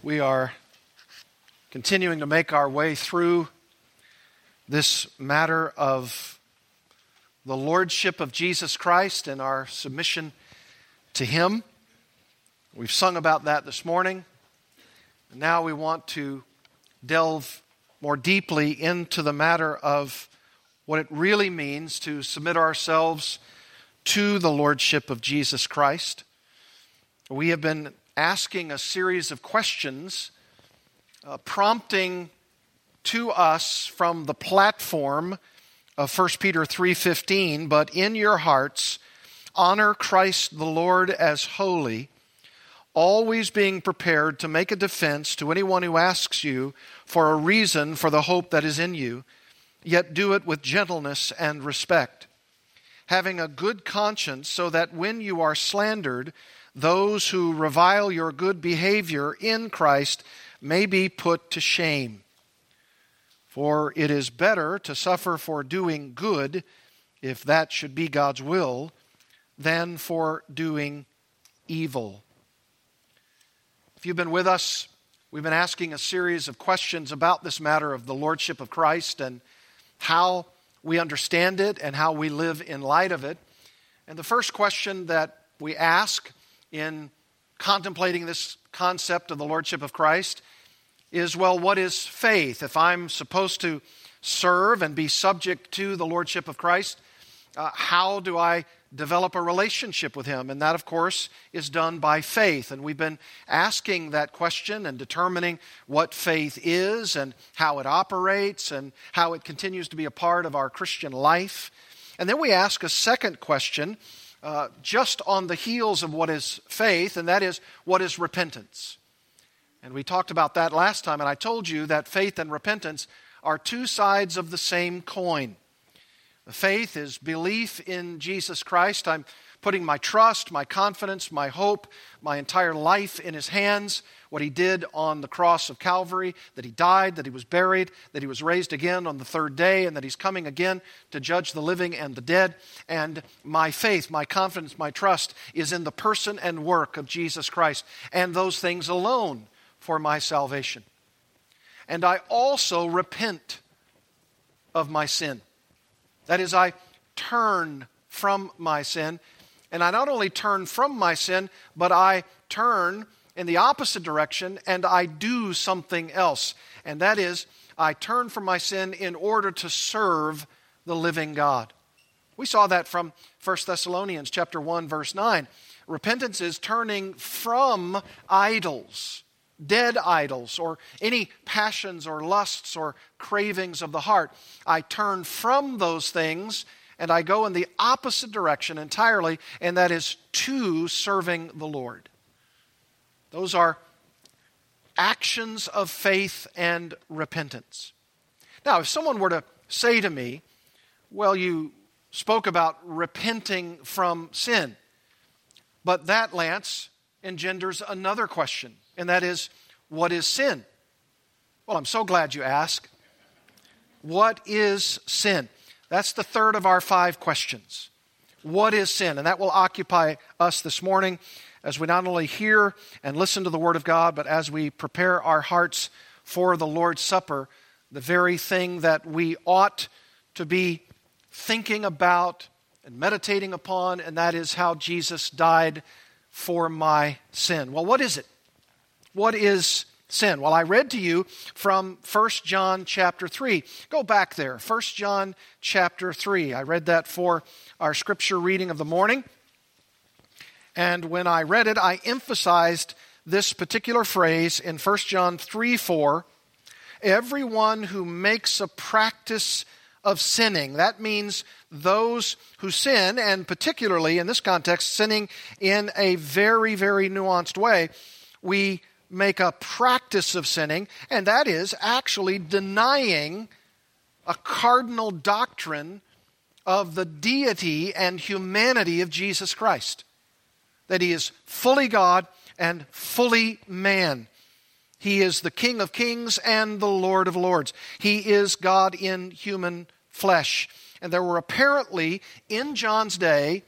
We are continuing to make our way through this matter of the Lordship of Jesus Christ and our submission to Him. We've sung about that this morning. Now we want to delve more deeply into the matter of what it really means to submit ourselves to the Lordship of Jesus Christ. We have been asking a series of questions, uh, prompting to us from the platform of 1 Peter 3:15, but in your hearts honor Christ the Lord as holy, always being prepared to make a defense to anyone who asks you for a reason for the hope that is in you, yet do it with gentleness and respect, having a good conscience so that when you are slandered, those who revile your good behavior in Christ may be put to shame. For it is better to suffer for doing good, if that should be God's will, than for doing evil. If you've been with us, we've been asking a series of questions about this matter of the Lordship of Christ and how we understand it and how we live in light of it. And the first question that we ask in contemplating this concept of the Lordship of Christ is well, what is faith? If I'm supposed to serve and be subject to the Lordship of Christ, uh, how do I develop a relationship with Him? And that, of course, is done by faith. And we've been asking that question and determining what faith is and how it operates and how it continues to be a part of our Christian life. And then we ask a second question uh, just on the heels of what is faith, and that is what is repentance. And we talked about that last time, and I told you that faith and repentance are two sides of the same coin. Faith is belief in Jesus Christ. I'm putting my trust, my confidence, my hope, my entire life in His hands what he did on the cross of Calvary, that he died, that he was buried, that he was raised again on the third day, and that he's coming again to judge the living and the dead. And my faith, my confidence, my trust is in the person and work of Jesus Christ, and those things alone for my salvation. And I also repent of my sin. That is, I turn from my sin. And I not only turn from my sin, but I turn in the opposite direction and I do something else. And that is, I turn from my sin in order to serve the living God. We saw that from 1 Thessalonians chapter 1 verse 9. Repentance is turning from idols, dead idols or any passions or lusts or cravings of the heart. I turn from those things and I go in the opposite direction entirely and that is to serving the Lord. Those are actions of faith and repentance. Now, if someone were to say to me, Well, you spoke about repenting from sin, but that, Lance, engenders another question, and that is, What is sin? Well, I'm so glad you asked. What is sin? That's the third of our five questions. What is sin? And that will occupy us this morning as we not only hear and listen to the Word of God, but as we prepare our hearts for the Lord's Supper, the very thing that we ought to be thinking about and meditating upon, and that is how Jesus died for my sin. Well, what is it? What is sin? Well, I read to you from 1 John chapter 3. Go back there. 1 John chapter 3. I read that for our scripture reading of the morning. And when I read it, I emphasized this particular phrase in 1 John 3 4. Everyone who makes a practice of sinning. That means those who sin, and particularly in this context, sinning in a very, very nuanced way. We make a practice of sinning, and that is actually denying a cardinal doctrine of the deity and humanity of Jesus Christ that he is fully God and fully man. He is the King of kings and the Lord of lords. He is God in human flesh. And there were apparently in John's day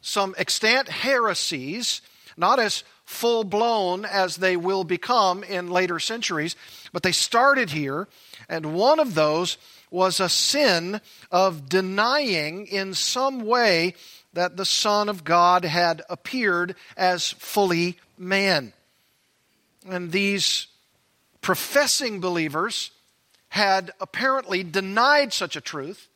some extant heresies, not as full blown as they will become in later centuries, but they started here, and one of those was a sin of denying in some way that the Son of God had appeared as fully man. And these professing believers had apparently denied such a truth.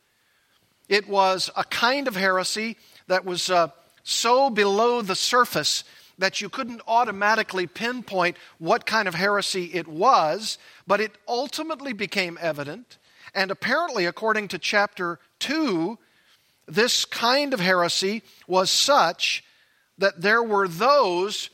It was a kind of heresy that was uh, so below the surface that you couldn't automatically pinpoint what kind of heresy it was, but it ultimately became evident. And apparently, according to chapter 2, this kind of heresy was such that there were those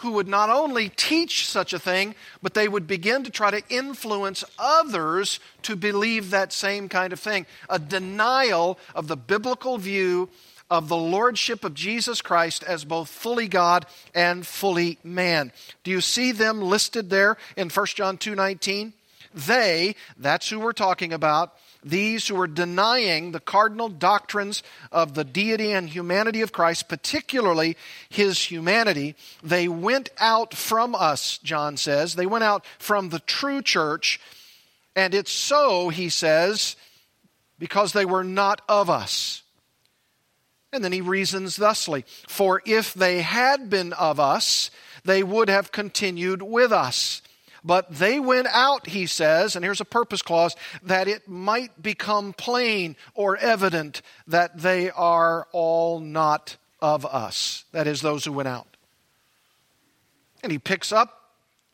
who would not only teach such a thing, but they would begin to try to influence others to believe that same kind of thing. A denial of the biblical view of the lordship of Jesus Christ as both fully God and fully man. Do you see them listed there in 1 John 2:19? They, that's who we're talking about, these who are denying the cardinal doctrines of the deity and humanity of Christ, particularly his humanity, they went out from us, John says. They went out from the true church. And it's so, he says, because they were not of us. And then he reasons thusly For if they had been of us, they would have continued with us. But they went out, he says, and here's a purpose clause, that it might become plain or evident that they are all not of us. That is, those who went out. And he picks up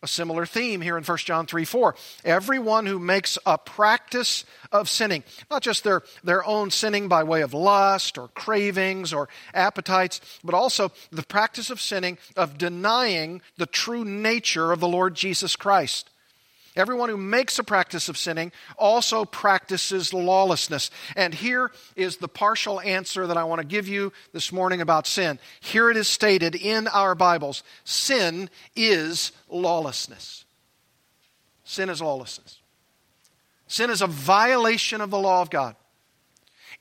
a similar theme here in 1 John 3 4. Everyone who makes a practice of sinning, not just their, their own sinning by way of lust or cravings or appetites, but also the practice of sinning, of denying the true nature of the Lord Jesus Christ. Everyone who makes a practice of sinning also practices lawlessness. And here is the partial answer that I want to give you this morning about sin. Here it is stated in our Bibles sin is lawlessness. Sin is lawlessness. Sin is a violation of the law of God.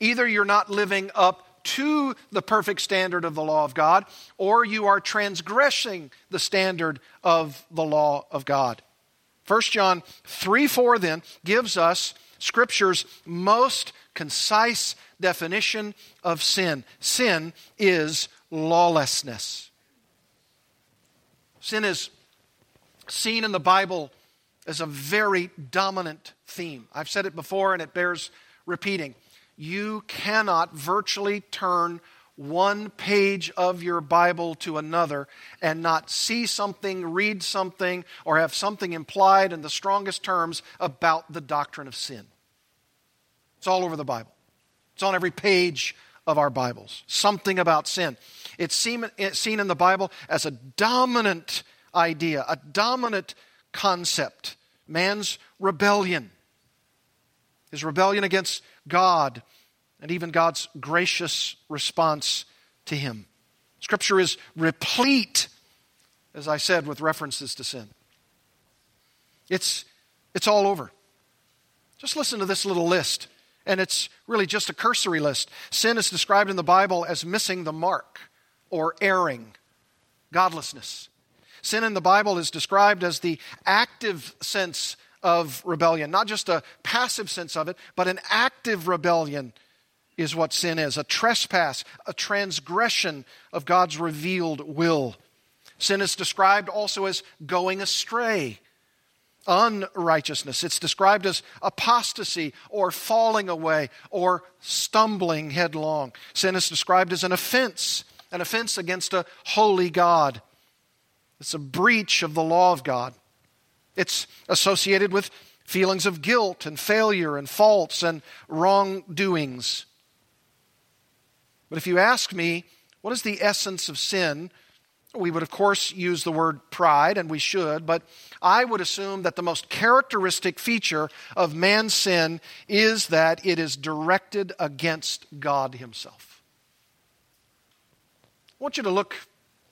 Either you're not living up to the perfect standard of the law of God, or you are transgressing the standard of the law of God. 1 John 3 4 then gives us Scripture's most concise definition of sin sin is lawlessness. Sin is seen in the Bible as a very dominant theme. I've said it before and it bears repeating. You cannot virtually turn one page of your Bible to another and not see something, read something, or have something implied in the strongest terms about the doctrine of sin. It's all over the Bible, it's on every page of our Bibles. Something about sin. It's seen, it's seen in the Bible as a dominant idea, a dominant concept. Man's rebellion, his rebellion against God and even God's gracious response to him. Scripture is replete, as I said, with references to sin. It's, it's all over. Just listen to this little list, and it's really just a cursory list. Sin is described in the Bible as missing the mark or erring, godlessness. Sin in the Bible is described as the active sense of rebellion, not just a passive sense of it, but an active rebellion is what sin is a trespass, a transgression of God's revealed will. Sin is described also as going astray, unrighteousness. It's described as apostasy or falling away or stumbling headlong. Sin is described as an offense, an offense against a holy God. It's a breach of the law of God. It's associated with feelings of guilt and failure and faults and wrongdoings. But if you ask me, what is the essence of sin? We would, of course, use the word pride, and we should, but I would assume that the most characteristic feature of man's sin is that it is directed against God Himself. I want you to look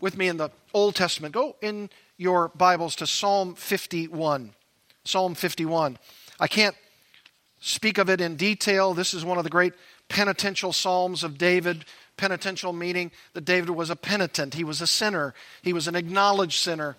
with me in the Old Testament. Go in your Bibles to Psalm 51. Psalm 51. I can't speak of it in detail. This is one of the great penitential psalms of David, penitential meaning that David was a penitent, he was a sinner, he was an acknowledged sinner.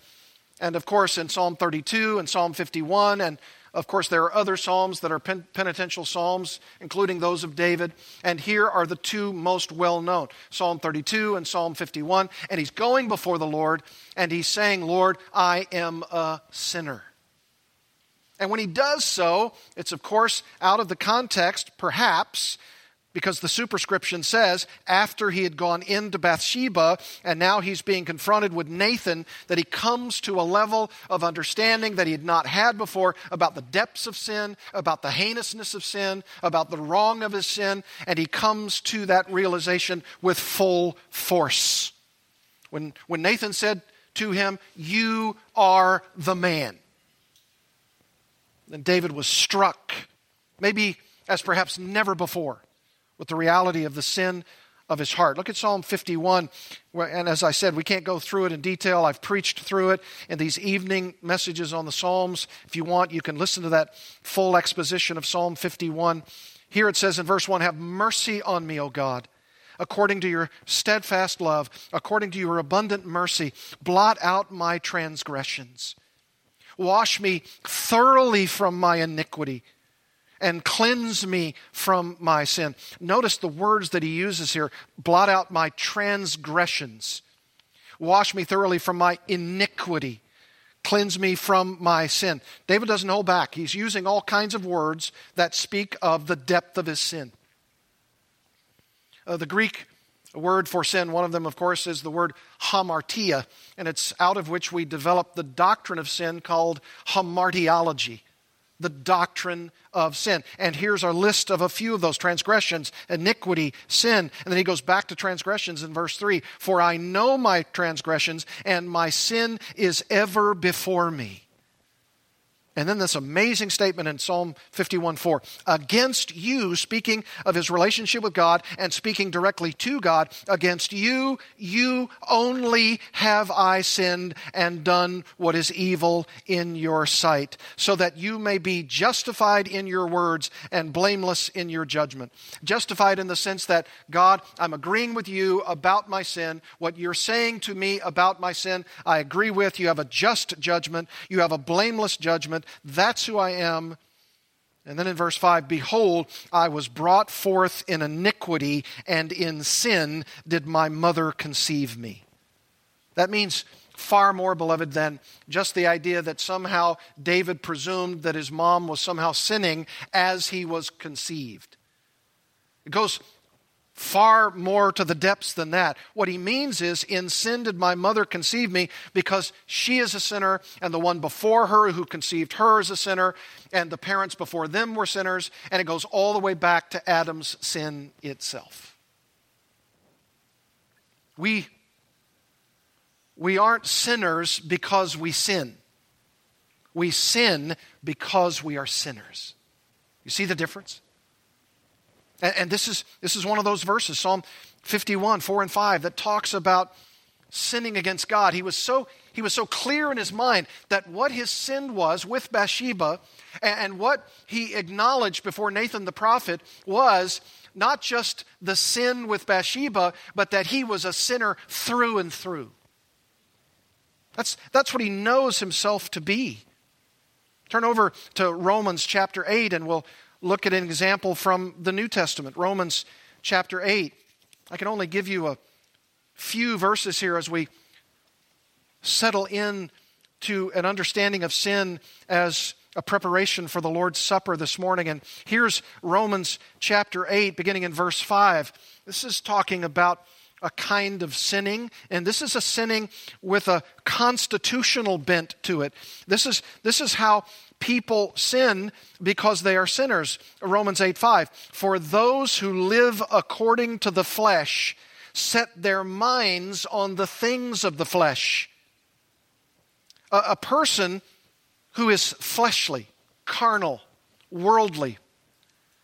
And of course, in Psalm 32 and Psalm 51, and of course, there are other psalms that are pen- penitential psalms, including those of David. And here are the two most well known Psalm 32 and Psalm 51. And he's going before the Lord and he's saying, Lord, I am a sinner. And when he does so, it's of course out of the context, perhaps, because the superscription says after he had gone into Bathsheba and now he's being confronted with Nathan, that he comes to a level of understanding that he had not had before about the depths of sin, about the heinousness of sin, about the wrong of his sin, and he comes to that realization with full force. When, when Nathan said to him, You are the man, then David was struck, maybe as perhaps never before with the reality of the sin of his heart. Look at Psalm 51. And as I said, we can't go through it in detail. I've preached through it in these evening messages on the Psalms. If you want, you can listen to that full exposition of Psalm 51. Here it says in verse 1 Have mercy on me, O God, according to your steadfast love, according to your abundant mercy. Blot out my transgressions. Wash me thoroughly from my iniquity and cleanse me from my sin. Notice the words that he uses here blot out my transgressions, wash me thoroughly from my iniquity. Cleanse me from my sin. David doesn't hold back. He's using all kinds of words that speak of the depth of his sin. Uh, the Greek word for sin, one of them, of course, is the word hamartia, and it's out of which we develop the doctrine of sin called hamartiology the doctrine of sin. And here's our list of a few of those transgressions iniquity, sin. And then he goes back to transgressions in verse 3 For I know my transgressions, and my sin is ever before me. And then this amazing statement in Psalm 51 4. Against you, speaking of his relationship with God and speaking directly to God, against you, you only have I sinned and done what is evil in your sight, so that you may be justified in your words and blameless in your judgment. Justified in the sense that, God, I'm agreeing with you about my sin. What you're saying to me about my sin, I agree with. You have a just judgment, you have a blameless judgment that's who I am. And then in verse 5, behold, I was brought forth in iniquity, and in sin did my mother conceive me. That means far more, beloved, than just the idea that somehow David presumed that his mom was somehow sinning as he was conceived. It goes far more to the depths than that. What he means is, In sin did my mother conceive me, because she is a sinner, and the one before her who conceived her is a sinner, and the parents before them were sinners, and it goes all the way back to Adam's sin itself. We, we aren't sinners because we sin. We sin because we are sinners. You see the difference? And, and this, is, this is one of those verses, Psalm 51, 4 and 5, that talks about sinning against God. He was so he was so clear in his mind that what his sin was with Bathsheba and, and what he acknowledged before Nathan the prophet was not just the sin with Bathsheba, but that he was a sinner through and through. That's, that's what he knows himself to be. Turn over to Romans chapter 8 and we'll look at an example from the New Testament, Romans chapter 8. I can only give you a few verses here as we settle in to an understanding of sin as a preparation for the Lord's Supper this morning. And here's Romans chapter 8, beginning in verse 5. This is talking about a kind of sinning, and this is a sinning with a constitutional bent to it. This is, this is how people sin because they are sinners. Romans 8 5. For those who live according to the flesh set their minds on the things of the flesh. A, a person who is fleshly, carnal, worldly,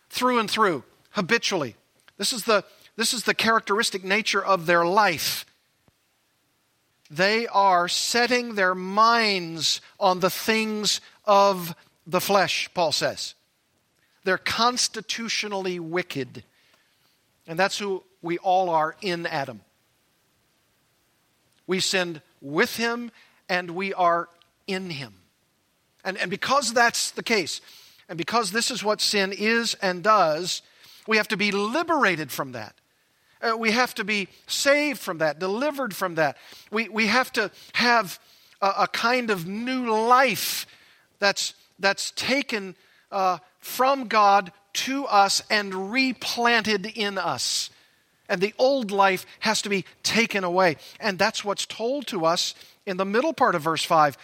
through and through, habitually. This is the, this is the characteristic nature of their life. They are setting their minds on the things of the flesh, Paul says. They're constitutionally wicked. And that's who we all are in Adam. We sinned with him and we are in him. And, and because that's the case, and because this is what sin is and does, we have to be liberated from that. Uh, we have to be saved from that, delivered from that. We, we have to have a, a kind of new life that's, that's taken uh, from God to us and replanted in us. And the old life has to be taken away. And that's what's told to us in the middle part of verse 5.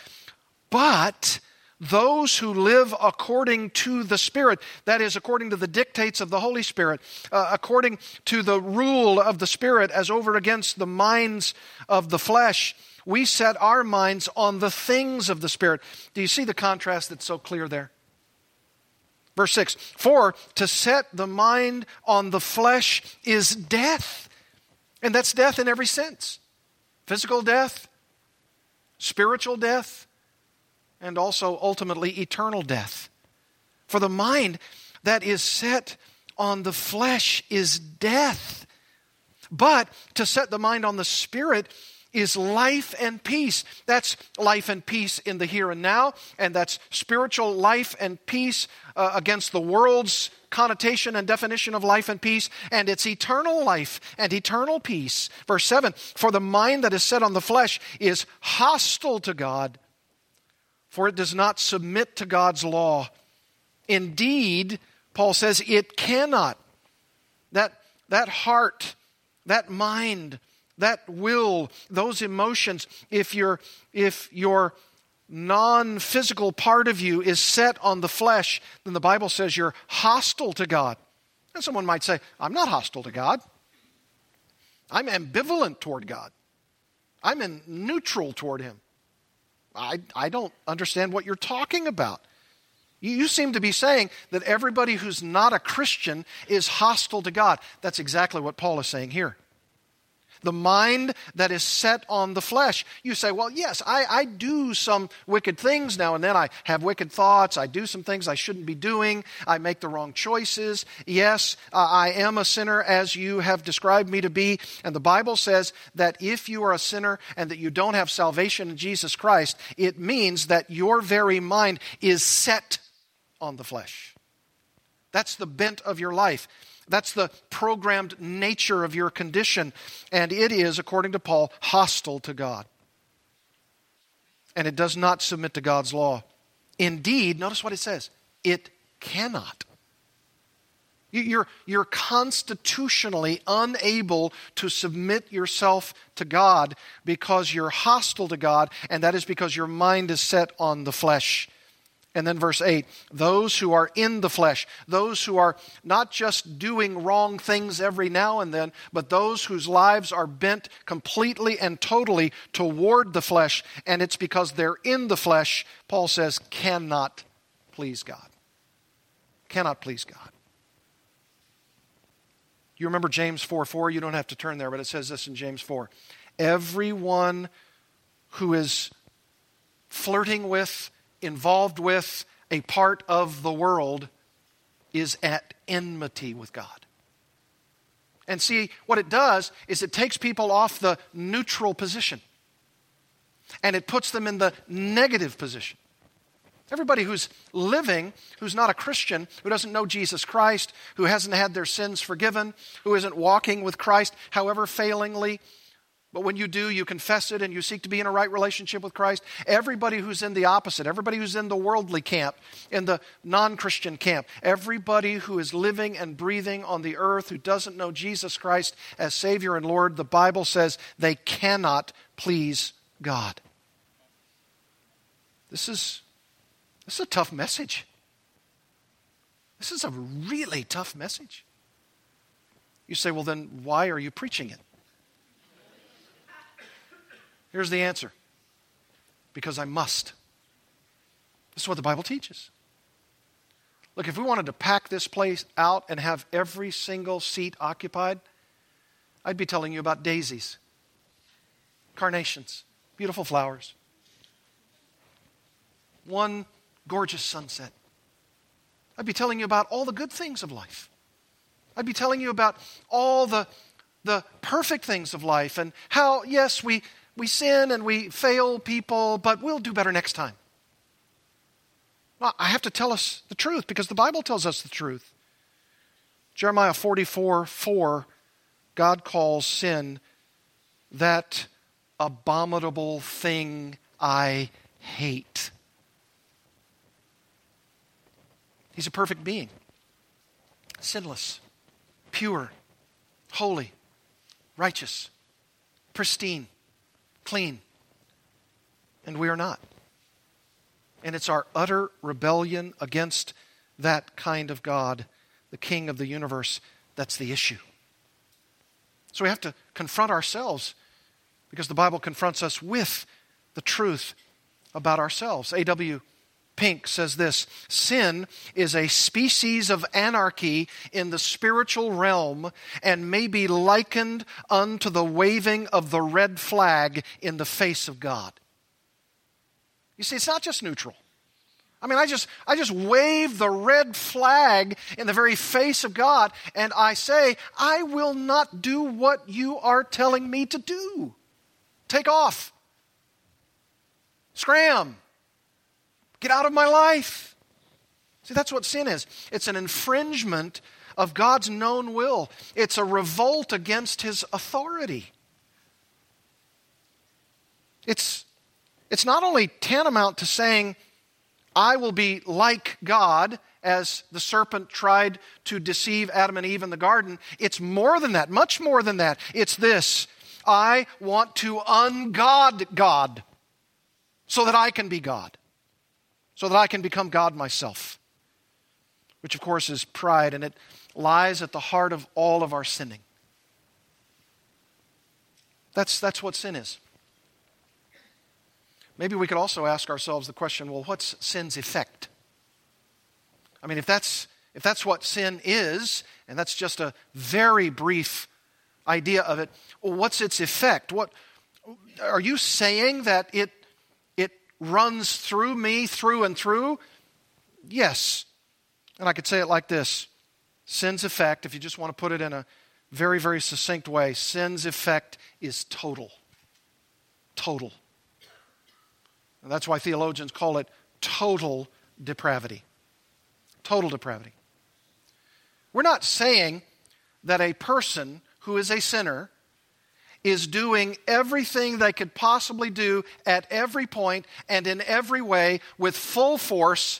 But those who live according to the Spirit, that is, according to the dictates of the Holy Spirit, uh, according to the rule of the Spirit as over against the minds of the flesh, we set our minds on the things of the Spirit. Do you see the contrast that's so clear there? Verse 6 For to set the mind on the flesh is death. And that's death in every sense physical death, spiritual death, and also ultimately eternal death. For the mind that is set on the flesh is death. But to set the mind on the spirit is life and peace. That's life and peace in the here and now, and that's spiritual life and peace uh, against the world's connotation and definition of life and peace, and it's eternal life and eternal peace. Verse 7 For the mind that is set on the flesh is hostile to God, for it does not submit to God's law. Indeed, Paul says it cannot. That, that heart, that mind, that will, those emotions, if your if your non-physical part of you is set on the flesh, then the Bible says you're hostile to God. And someone might say, I'm not hostile to God. I'm ambivalent toward God. I'm in neutral toward him. I, I don't understand what you're talking about. You, you seem to be saying that everybody who's not a Christian is hostile to God. That's exactly what Paul is saying here the mind that is set on the flesh. You say, well, yes, I, I do some wicked things now and then. I have wicked thoughts. I do some things I shouldn't be doing. I make the wrong choices. Yes, uh, I am a sinner as you have described me to be. And the Bible says that if you are a sinner and that you don't have salvation in Jesus Christ, it means that your very mind is set on the flesh. That's the bent of your life. That's the programmed nature of your condition. And it is, according to Paul, hostile to God. And it does not submit to God's law. Indeed, notice what it says it cannot. You're, you're constitutionally unable to submit yourself to God because you're hostile to God, and that is because your mind is set on the flesh. And then verse 8 those who are in the flesh, those who are not just doing wrong things every now and then, but those whose lives are bent completely and totally toward the flesh, and it's because they're in the flesh, Paul says, cannot please God. Cannot please God. You remember James 4 4? You don't have to turn there, but it says this in James 4. Everyone who is flirting with, involved with, a part of the world, is at enmity with God. And see, what it does is it takes people off the neutral position and it puts them in the negative position. Everybody who's living, who's not a Christian, who doesn't know Jesus Christ, who hasn't had their sins forgiven, who isn't walking with Christ, however failingly, but when you do, you confess it and you seek to be in a right relationship with Christ. Everybody who's in the opposite, everybody who's in the worldly camp, in the non Christian camp, everybody who is living and breathing on the earth who doesn't know Jesus Christ as Savior and Lord, the Bible says they cannot please God. This is, this is a tough message. This is a really tough message. You say, well, then why are you preaching it? Here's the answer because I must. This is what the Bible teaches. Look, if we wanted to pack this place out and have every single seat occupied, I'd be telling you about daisies, carnations, beautiful flowers, one gorgeous sunset. I'd be telling you about all the good things of life. I'd be telling you about all the the perfect things of life and how, yes, we, we sin and we fail people, but we'll do better next time. Well, I have to tell us the truth because the Bible tells us the truth. Jeremiah 44 4, God calls sin that abominable thing I hate. He's a perfect being, sinless, pure, holy, righteous, pristine, clean. And we are not. And it's our utter rebellion against that kind of God, the King of the universe, that's the issue. So we have to confront ourselves because the Bible confronts us with the truth about ourselves. A.W. Pink says this Sin is a species of anarchy in the spiritual realm and may be likened unto the waving of the red flag in the face of God. You see, it's not just neutral. I mean, I just, I just wave the red flag in the very face of God and I say, I will not do what you are telling me to do. Take off. Scram. Get out of my life. See, that's what sin is it's an infringement of God's known will, it's a revolt against his authority. It's, it's not only tantamount to saying, I will be like God, as the serpent tried to deceive Adam and Eve in the garden. It's more than that, much more than that. It's this I want to ungod God so that I can be God so that I can become God myself, which of course is pride, and it lies at the heart of all of our sinning. That's, that's what sin is. Maybe we could also ask ourselves the question well, what's sin's effect? I mean, if that's, if that's what sin is, and that's just a very brief idea of it, well, what's its effect? What, are you saying that it runs through me through and through? Yes. And I could say it like this Sin's effect, if you just want to put it in a very, very succinct way, sin's effect is total. Total. And that's why theologians call it total depravity. Total depravity. We're not saying that a person who is a sinner is doing everything they could possibly do at every point and in every way with full force,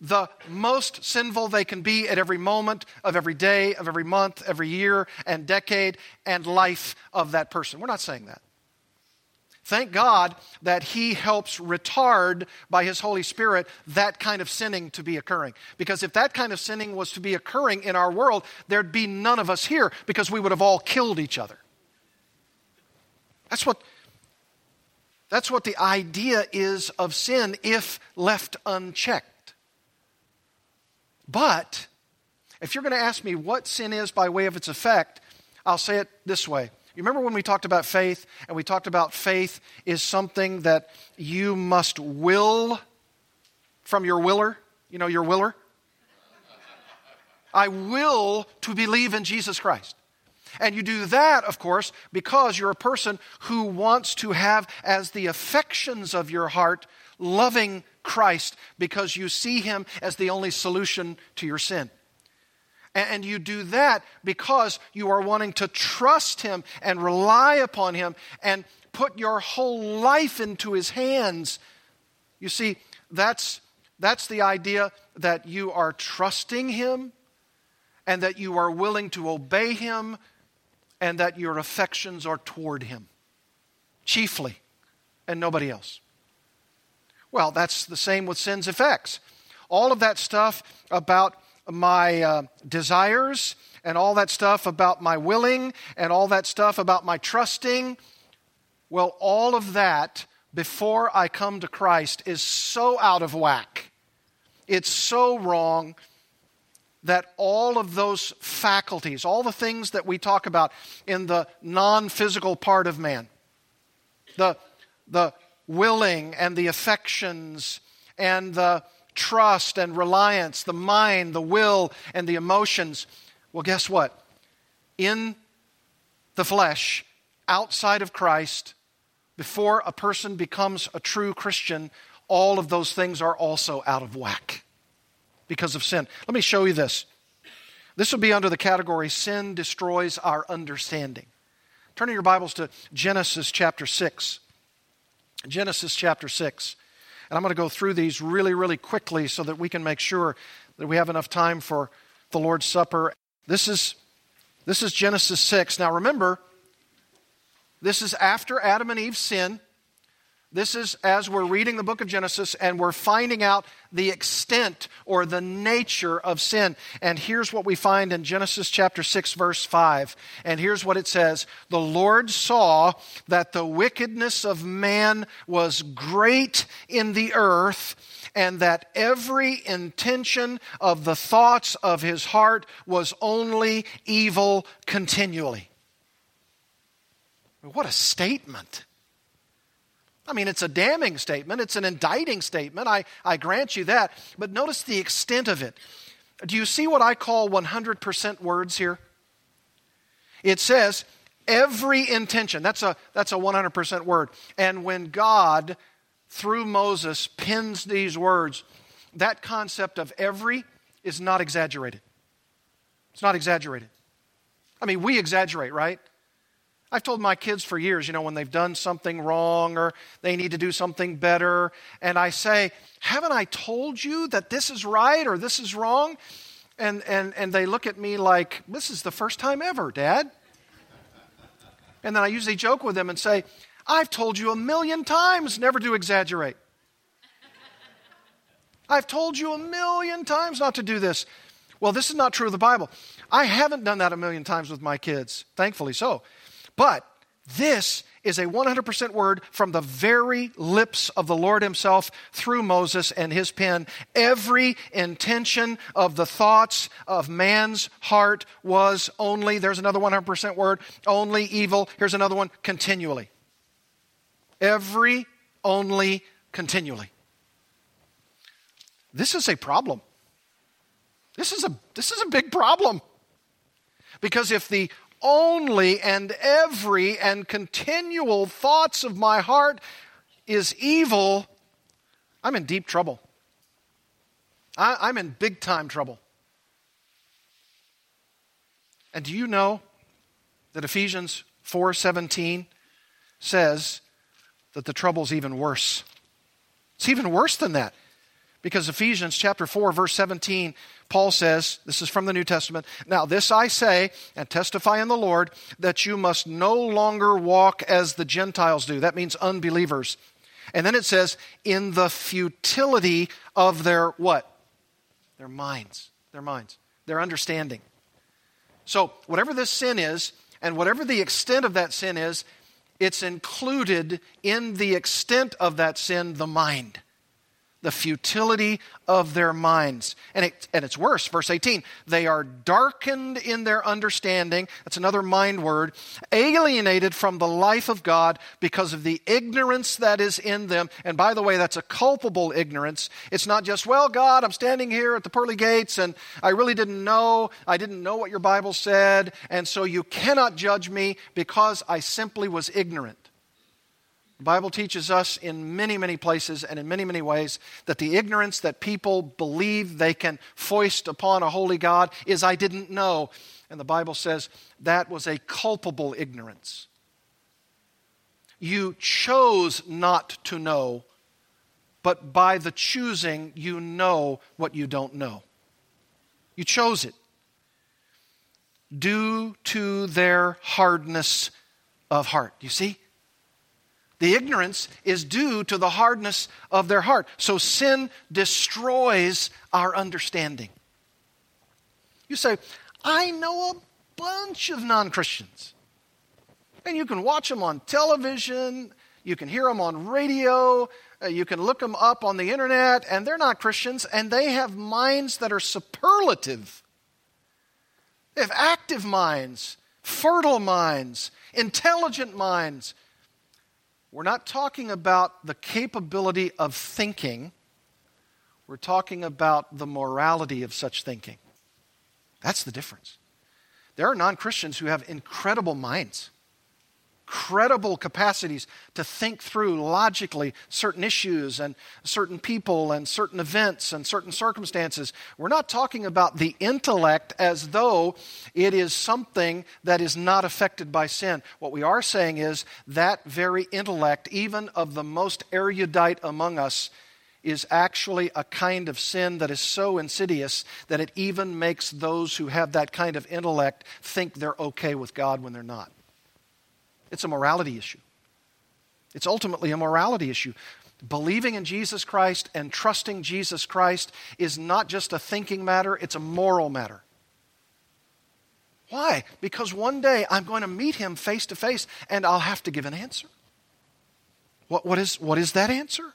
the most sinful they can be at every moment of every day, of every month, every year, and decade, and life of that person. We're not saying that. Thank God that He helps retard by His Holy Spirit that kind of sinning to be occurring. Because if that kind of sinning was to be occurring in our world, there'd be none of us here because we would have all killed each other. That's what, that's what the idea is of sin if left unchecked. But if you're going to ask me what sin is by way of its effect, I'll say it this way. You remember when we talked about faith, and we talked about faith is something that you must will from your willer? You know, your willer? I will to believe in Jesus Christ. And you do that, of course, because you're a person who wants to have as the affections of your heart loving Christ because you see him as the only solution to your sin. And you do that because you are wanting to trust him and rely upon him and put your whole life into his hands. You see, that's, that's the idea that you are trusting him and that you are willing to obey him and that your affections are toward Him, chiefly, and nobody else. Well, that's the same with sin's effects. All of that stuff about my uh, desires, and all that stuff about my willing, and all that stuff about my trusting, well, all of that before I come to Christ is so out of whack. It's so wrong that all of those faculties, all the things that we talk about in the non physical part of man, the, the willing and the affections and the trust and reliance, the mind, the will, and the emotions, well, guess what? In the flesh outside of Christ, before a person becomes a true Christian, all of those things are also out of whack because of sin. Let me show you this. This will be under the category Sin Destroys Our Understanding. Turn in your Bibles to Genesis chapter 6. Genesis chapter 6. And I'm going to go through these really, really quickly so that we can make sure that we have enough time for the Lord's Supper. This is, this is Genesis 6. Now remember, this is after Adam and Eve sin. This is as we're reading the book of Genesis and we're finding out the extent or the nature of sin. And here's what we find in Genesis chapter 6, verse 5. And here's what it says The Lord saw that the wickedness of man was great in the earth, and that every intention of the thoughts of his heart was only evil continually. What a statement! I mean, it's a damning statement, it's an indicting statement. I, I grant you that. But notice the extent of it. Do you see what I call 100% words here? It says, every intention. That's a, that's a 100% word. And when God, through Moses, pins these words, that concept of every is not exaggerated. It's not exaggerated. I mean, we exaggerate, right? I've told my kids for years, you know, when they've done something wrong or they need to do something better, and I say, Haven't I told you that this is right or this is wrong? And, and, and they look at me like, This is the first time ever, Dad. And then I usually joke with them and say, I've told you a million times never to exaggerate. I've told you a million times not to do this. Well, this is not true of the Bible. I haven't done that a million times with my kids, thankfully so. But this is a 100% word from the very lips of the Lord Himself through Moses and His pen. Every intention of the thoughts of man's heart was only, there's another 100% word, only evil. Here's another one, continually. Every, only, continually. This is a problem. This is a, this is a big problem. Because if the only and every and continual thoughts of my heart is evil, I'm in deep trouble. I, am in big time trouble. And do you know that Ephesians 4:17 says that the trouble's even worse? It's even worse than that. Because Ephesians chapter 4 verse 17 Paul says, this is from the New Testament, Now this I say and testify in the Lord that you must no longer walk as the Gentiles do. That means unbelievers. And then it says, in the futility of their what? Their minds. Their minds. Their understanding. So, whatever this sin is, and whatever the extent of that sin is, it's included in the extent of that sin, the mind the futility of their minds. And, it, and it's worse, verse 18. They are darkened in their understanding. That's another mind word. Alienated from the life of God because of the ignorance that is in them. And by the way, that's a culpable ignorance. It's not just, well, God, I'm standing here at the pearly gates and I really didn't know. I didn't know what your Bible said. And so you cannot judge me because I simply was ignorant. Bible teaches us in many, many places and in many, many ways that the ignorance that people believe they can foist upon a holy God is, I didn't know. And the Bible says that was a culpable ignorance. You chose not to know, but by the choosing, you know what you don't know. You chose it. Due to their hardness of heart. You see? The ignorance is due to the hardness of their heart. So sin destroys our understanding. You say, I know a bunch of non Christians. And you can watch them on television, you can hear them on radio, uh, you can look them up on the internet, and they're not Christians, and they have minds that are superlative. They have active minds, fertile minds, intelligent minds. We're not talking about the capability of thinking, we're talking about the morality of such thinking. That's the difference. There are non Christians who have incredible minds incredible capacities to think through logically certain issues and certain people and certain events and certain circumstances. We're not talking about the intellect as though it is something that is not affected by sin. What we are saying is that very intellect, even of the most erudite among us, is actually a kind of sin that is so insidious that it even makes those who have that kind of intellect think they're okay with God when they're not. It's a morality issue. It's ultimately a morality issue. Believing in Jesus Christ and trusting Jesus Christ is not just a thinking matter, it's a moral matter. Why? Because one day I'm going to meet him face to face and I'll have to give an answer. What, what, is, what is that answer?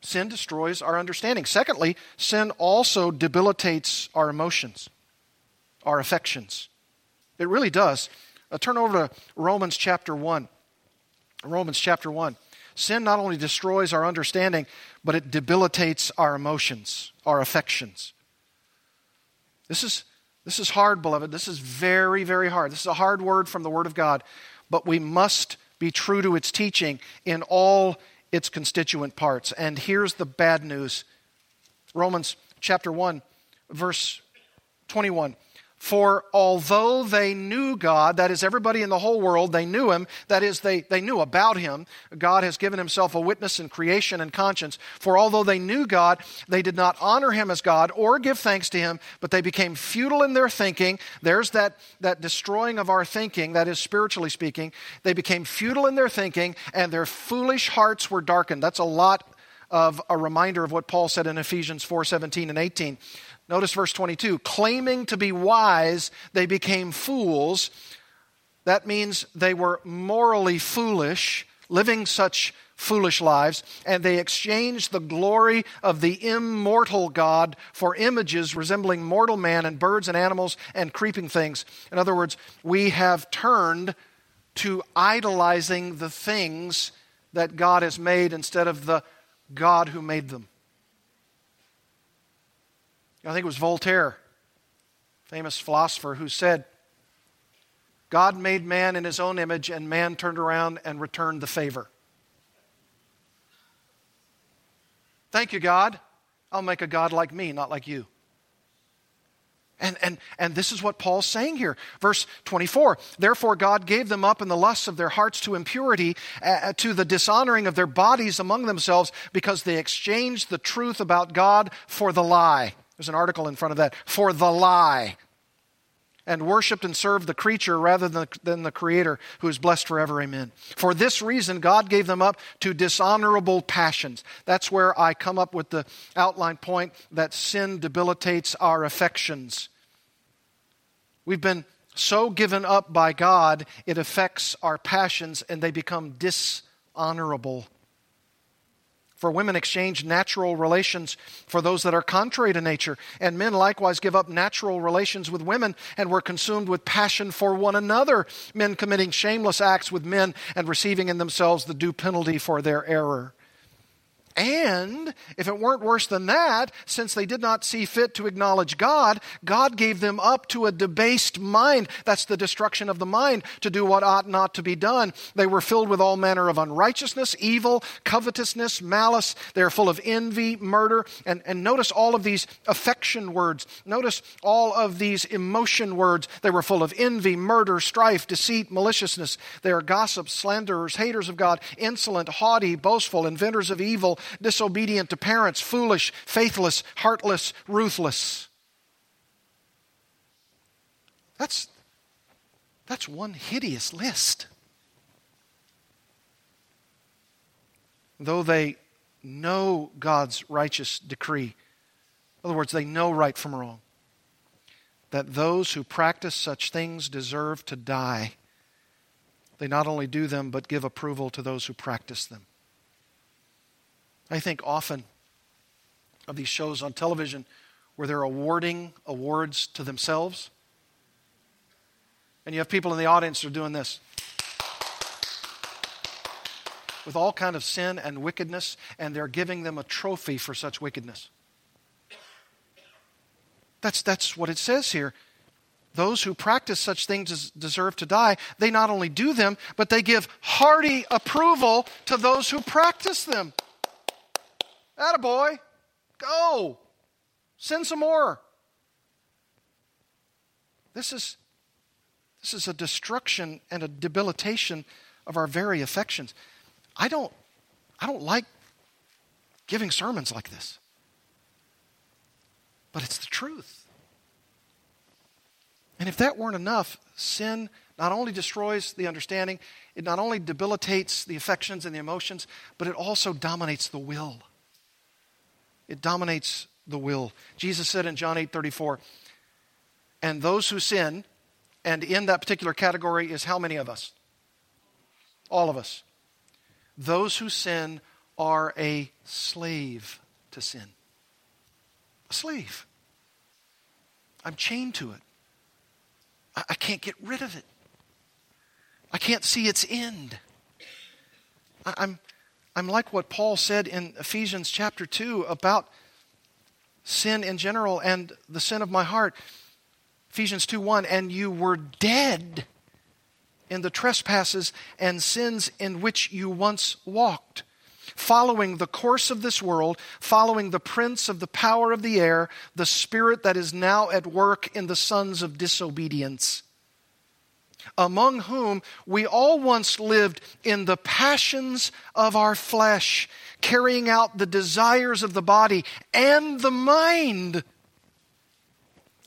Sin destroys our understanding. Secondly, sin also debilitates our emotions, our affections. It really does. Uh, turn over to Romans chapter 1. Romans chapter 1. Sin not only destroys our understanding, but it debilitates our emotions, our affections. This is, this is hard, beloved. This is very, very hard. This is a hard word from the Word of God, but we must be true to its teaching in all its constituent parts. And here's the bad news Romans chapter 1, verse 21. For although they knew God, that is, everybody in the whole world, they knew Him, that is, they, they knew about Him, God has given Himself a witness in creation and conscience. For although they knew God, they did not honor Him as God or give thanks to Him, but they became futile in their thinking. There's that, that destroying of our thinking, that is, spiritually speaking. They became futile in their thinking, and their foolish hearts were darkened. That's a lot of a reminder of what Paul said in Ephesians 4 17 and 18. Notice verse 22 claiming to be wise, they became fools. That means they were morally foolish, living such foolish lives, and they exchanged the glory of the immortal God for images resembling mortal man and birds and animals and creeping things. In other words, we have turned to idolizing the things that God has made instead of the God who made them. I think it was Voltaire, famous philosopher, who said, God made man in his own image, and man turned around and returned the favor. Thank you, God. I'll make a God like me, not like you. And, and, and this is what Paul's saying here. Verse 24 Therefore, God gave them up in the lusts of their hearts to impurity, uh, to the dishonoring of their bodies among themselves, because they exchanged the truth about God for the lie. There's an article in front of that. For the lie. And worshiped and served the creature rather than the, than the Creator, who is blessed forever. Amen. For this reason, God gave them up to dishonorable passions. That's where I come up with the outline point that sin debilitates our affections. We've been so given up by God, it affects our passions and they become dishonorable for women exchange natural relations for those that are contrary to nature, and men likewise give up natural relations with women and were consumed with passion for one another, men committing shameless acts with men and receiving in themselves the due penalty for their error. And if it weren't worse than that, since they did not see fit to acknowledge God, God gave them up to a debased mind. That's the destruction of the mind, to do what ought not to be done. They were filled with all manner of unrighteousness, evil, covetousness, malice. They are full of envy, murder. And, and notice all of these affection words. Notice all of these emotion words. They were full of envy, murder, strife, deceit, maliciousness. They are gossips, slanderers, haters of God, insolent, haughty, boastful, inventors of evil disobedient to parents, foolish, faithless, heartless, ruthless. That's, that's one hideous list. Though they know God's righteous decree, in other words, they know right from wrong, that those who practice such things deserve to die. They not only do them, but give approval to those who practice them. I think often of these shows on television where they're awarding awards to themselves. And you have people in the audience that are doing this with all kind of sin and wickedness, and they're giving them a trophy for such wickedness. That's, that's what it says here. Those who practice such things deserve to die. They not only do them, but they give hearty approval to those who practice them. Attaboy, go. Send some more. This is, this is a destruction and a debilitation of our very affections. I don't, I don't like giving sermons like this, but it's the truth. And if that weren't enough, sin not only destroys the understanding, it not only debilitates the affections and the emotions, but it also dominates the will. It dominates the will. Jesus said in John 8 34, and those who sin, and in that particular category is how many of us? All of us. Those who sin are a slave to sin. A slave. I'm chained to it. I, can't get rid of it. I can't see its end. I'm, I'm like what Paul said in Ephesians chapter 2 about sin in general and the sin of my heart. Ephesians 2 1, and you were dead in the trespasses and sins in which you once walked following the course of this world, following the prince of the power of the air, the spirit that is now at work in the sons of disobedience, among whom we all once lived in the passions of our flesh, carrying out the desires of the body and the mind,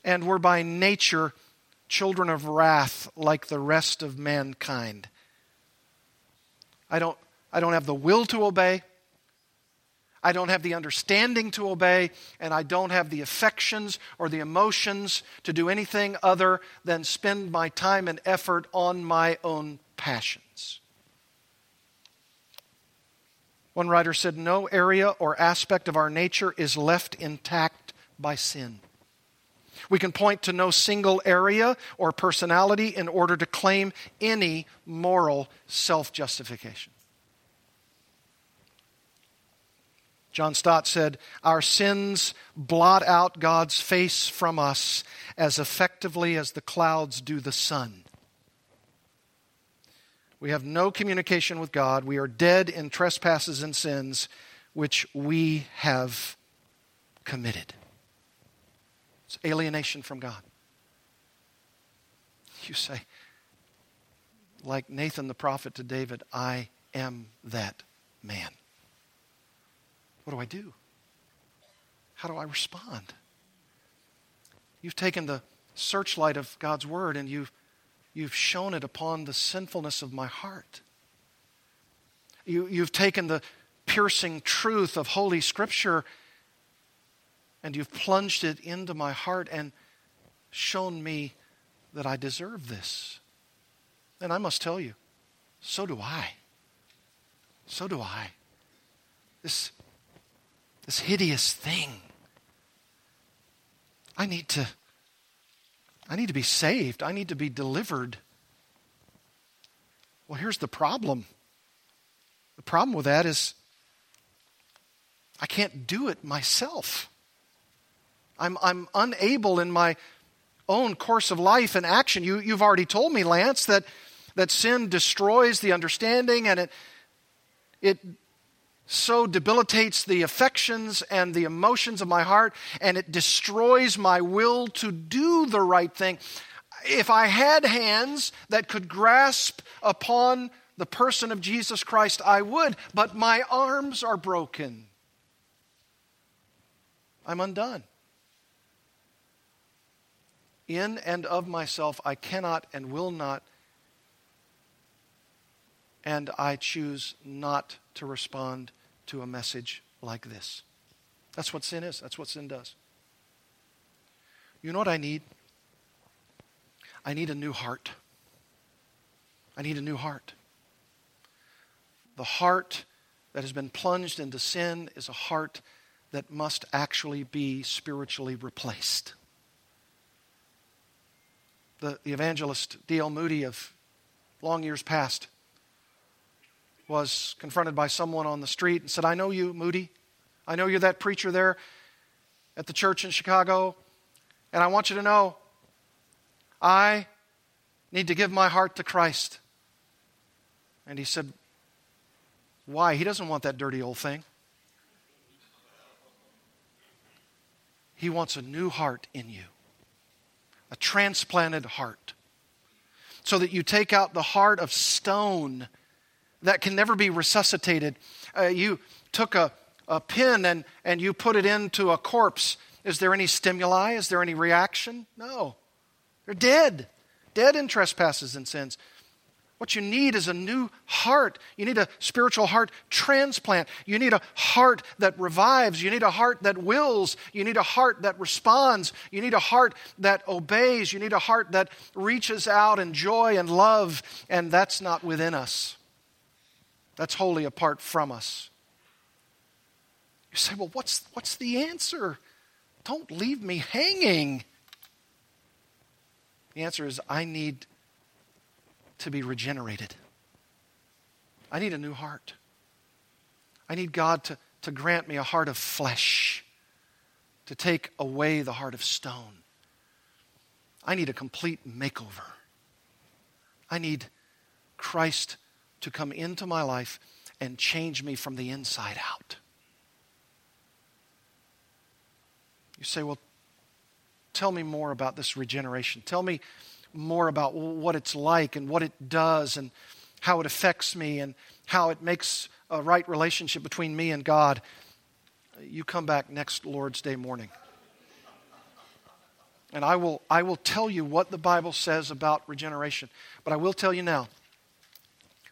and were by nature children of wrath like the rest of mankind. I don't I don't have the will to obey. I don't have the understanding to obey, and I don't have the affections or the emotions to do anything other than spend my time and effort on my own passions. One writer said, No area or aspect of our nature is left intact by sin. We can point to no single area or personality in order to claim any moral self justification. John Stott said, Our sins blot out God's face from us as effectively as the clouds do the sun. We have no communication with God. We are dead in trespasses and sins which we have committed. It's alienation from God. You say, like Nathan the prophet to David, I am that man. What do I do? How do I respond? You've taken the searchlight of God's Word and you've, you've shown it upon the sinfulness of my heart. You, you've taken the piercing truth of Holy Scripture and you've plunged it into my heart and shown me that I deserve this. And I must tell you, so do I. So do I. This this hideous thing. I need to I need to be saved. I need to be delivered. Well, here's the problem. The problem with that is I can't do it myself. I'm, I'm unable in my own course of life and action. You, you've already told me, Lance, that, that sin destroys the understanding and it, it so debilitates the affections and the emotions of my heart, and it destroys my will to do the right thing. If I had hands that could grasp upon the person of Jesus Christ, I would, but my arms are broken. I'm undone. In and of myself, I cannot and will not, and I choose not to respond to a message like this. That's what sin is. That's what sin does. You know what I need? I need a new heart. I need a new heart. The heart that has been plunged into sin is a heart that must actually be spiritually replaced. The, the evangelist D.L. Moody of long years past was confronted by someone on the street and said, I know you, Moody. I know you're that preacher there at the church in Chicago. And I want you to know I need to give my heart to Christ. And he said, Why? He doesn't want that dirty old thing. He wants a new heart in you, a transplanted heart, so that you take out the heart of stone that can never be resuscitated. Uh, you took a, a pin and, and you put it into a corpse. Is there any stimuli? Is there any reaction? No. They're dead, dead in trespasses and sins. What you need is a new heart. You need a spiritual heart transplant. You need a heart that revives. You need a heart that wills. You need a heart that responds. You need a heart that obeys. You need a heart that reaches out in joy and love, and that's not within us. That's wholly apart from us. You say, well, what's, what's the answer? Don't leave me hanging. The answer is I need to be regenerated. I need a new heart. I need God to, to grant me a heart of flesh, to take away the heart of stone. I need a complete makeover. I need Christ to come into my life and change me from the inside out. You say, well, tell me more about this regeneration. Tell me more about what it's like and what it does and how it affects me and how it makes a right relationship between me and God, you come back next Lord's Day morning. And I will, I will tell you what the Bible says about regeneration. But I will tell you now,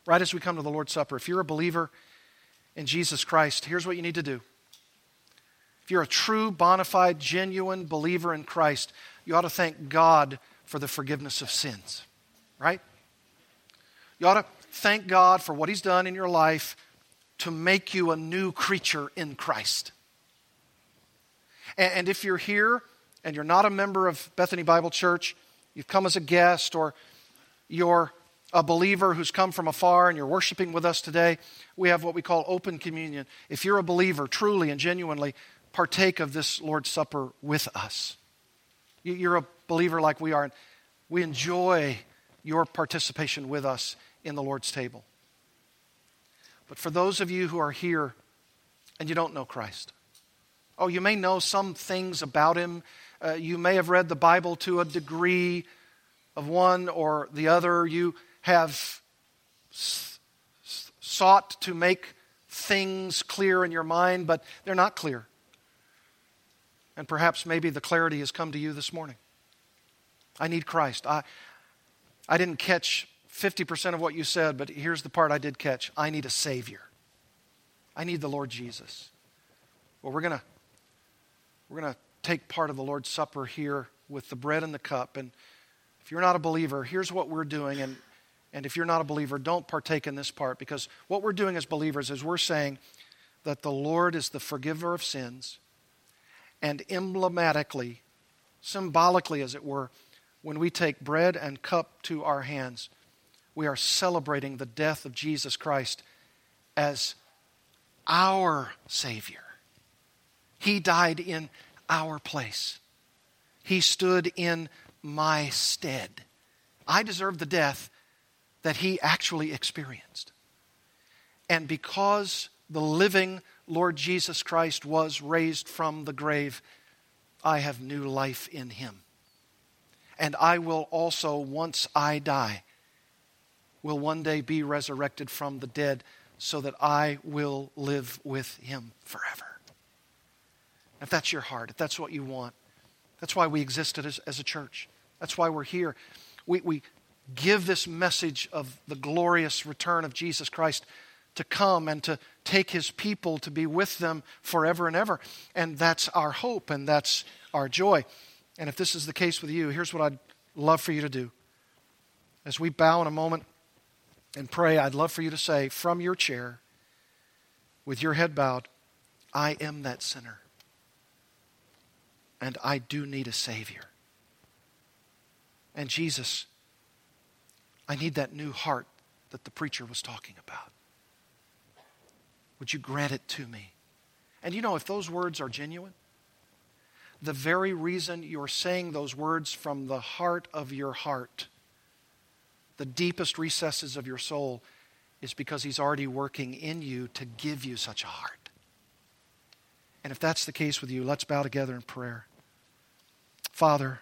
right as we come to the Lord's Supper, if you're a believer in Jesus Christ, here's what you need to do. If you're a true, bona fide, genuine believer in Christ, you ought to thank God for the forgiveness of sins, right? You ought to thank God for what He's done in your life to make you a new creature in Christ. And, if you're here and you're not a member of Bethany Bible Church, you've come as a guest, or you're a believer who's come from afar and you're worshiping with us today, we have what we call open communion. If you're a believer, truly and genuinely, partake of this Lord's Supper with us. You're a believer like we are, and we enjoy your participation with us in the Lord's table. But for those of you who are here and you don't know Christ, oh, you may know some things about Him. Uh, you may have read the Bible to a degree of one or the other. You have s- sought to make things clear in your mind, but they're not clear. And perhaps maybe the clarity has come to you this morning. I need Christ. I, I didn't catch 50% of what you said, but here's the part I did catch I need a Savior. I need the Lord Jesus. Well, we're going to we're going to take part of the Lord's Supper here with the bread and the cup. And if you're not a believer, here's what we're doing. And, and if you're not a believer, don't partake in this part because what we're doing as believers is we're saying that the Lord is the forgiver of sins. And emblematically, symbolically, as it were, when we take bread and cup to our hands, we are celebrating the death of Jesus Christ as our Savior. He died in our place, He stood in my stead. I deserve the death that He actually experienced. And because the living Lord Jesus Christ was raised from the grave, I have new life in Him and I will also, once I die, will one day be resurrected from the dead so that I will live with him forever. If that's your heart, if that's what you want, that's why we existed as, as a church. That's why we're here. We, we give this message of the glorious return of Jesus Christ to come and to take his people to be with them forever and ever. And that's our hope and that's our joy. And if this is the case with you, here's what I'd love for you to do. As we bow in a moment and pray, I'd love for you to say from your chair, with your head bowed, I am that sinner. And I do need a Savior. And Jesus, I need that new heart that the preacher was talking about. Would you grant it to me? And you know, if those words are genuine, the very reason you're saying those words from the heart of your heart, the deepest recesses of your soul, is because He's already working in you to give you such a heart. And if that's the case with you, let's bow together in prayer. Father,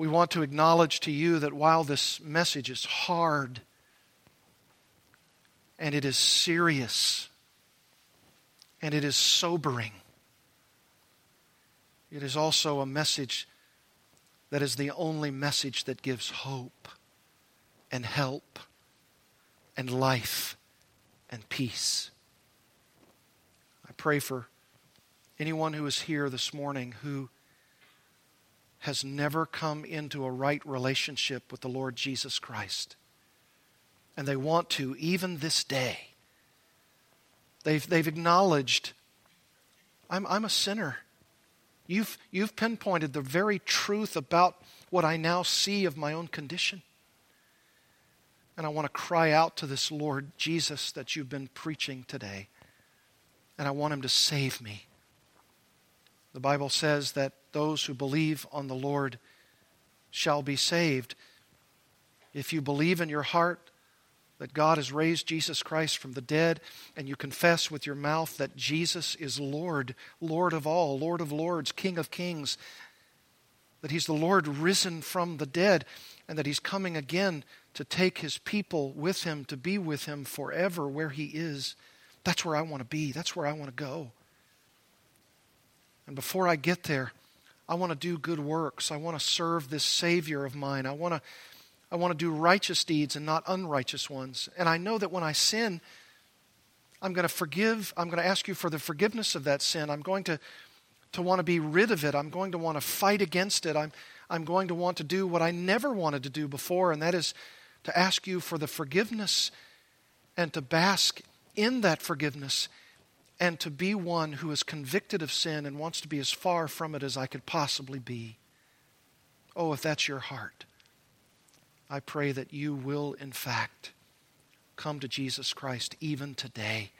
we want to acknowledge to you that while this message is hard and it is serious and it is sobering, it is also a message that is the only message that gives hope and help and life and peace. I pray for anyone who is here this morning who has never come into a right relationship with the Lord Jesus Christ. And they want to, even this day. They've, they've acknowledged, I'm, I'm a sinner. You've, you've pinpointed the very truth about what I now see of my own condition. And I want to cry out to this Lord Jesus that you've been preaching today. And I want him to save me. The Bible says that those who believe on the Lord shall be saved. If you believe in your heart that God has raised Jesus Christ from the dead, and you confess with your mouth that Jesus is Lord, Lord of all, Lord of lords, King of kings, that He's the Lord risen from the dead, and that He's coming again to take His people with Him, to be with Him forever where He is, that's where I want to be. That's where I want to go. And before I get there, I want to do good works. I want to serve this Savior of mine. I want to, I want to do righteous deeds and not unrighteous ones. And I know that when I sin, I'm going to forgive. I'm going to ask you for the forgiveness of that sin. I'm going to, to want to be rid of it. I'm going to want to fight against it. I'm, I'm going to want to do what I never wanted to do before, and that is to ask you for the forgiveness and to bask in that forgiveness and to be one who is convicted of sin and wants to be as far from it as I could possibly be. Oh, if that's your heart, I pray that you will, in fact, come to Jesus Christ even today.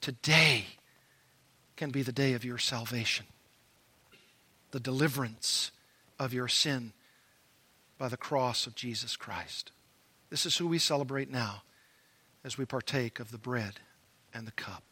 Today can be the day of your salvation, the deliverance of your sin by the cross of Jesus Christ. This is who we celebrate now as we partake of the bread and the cup.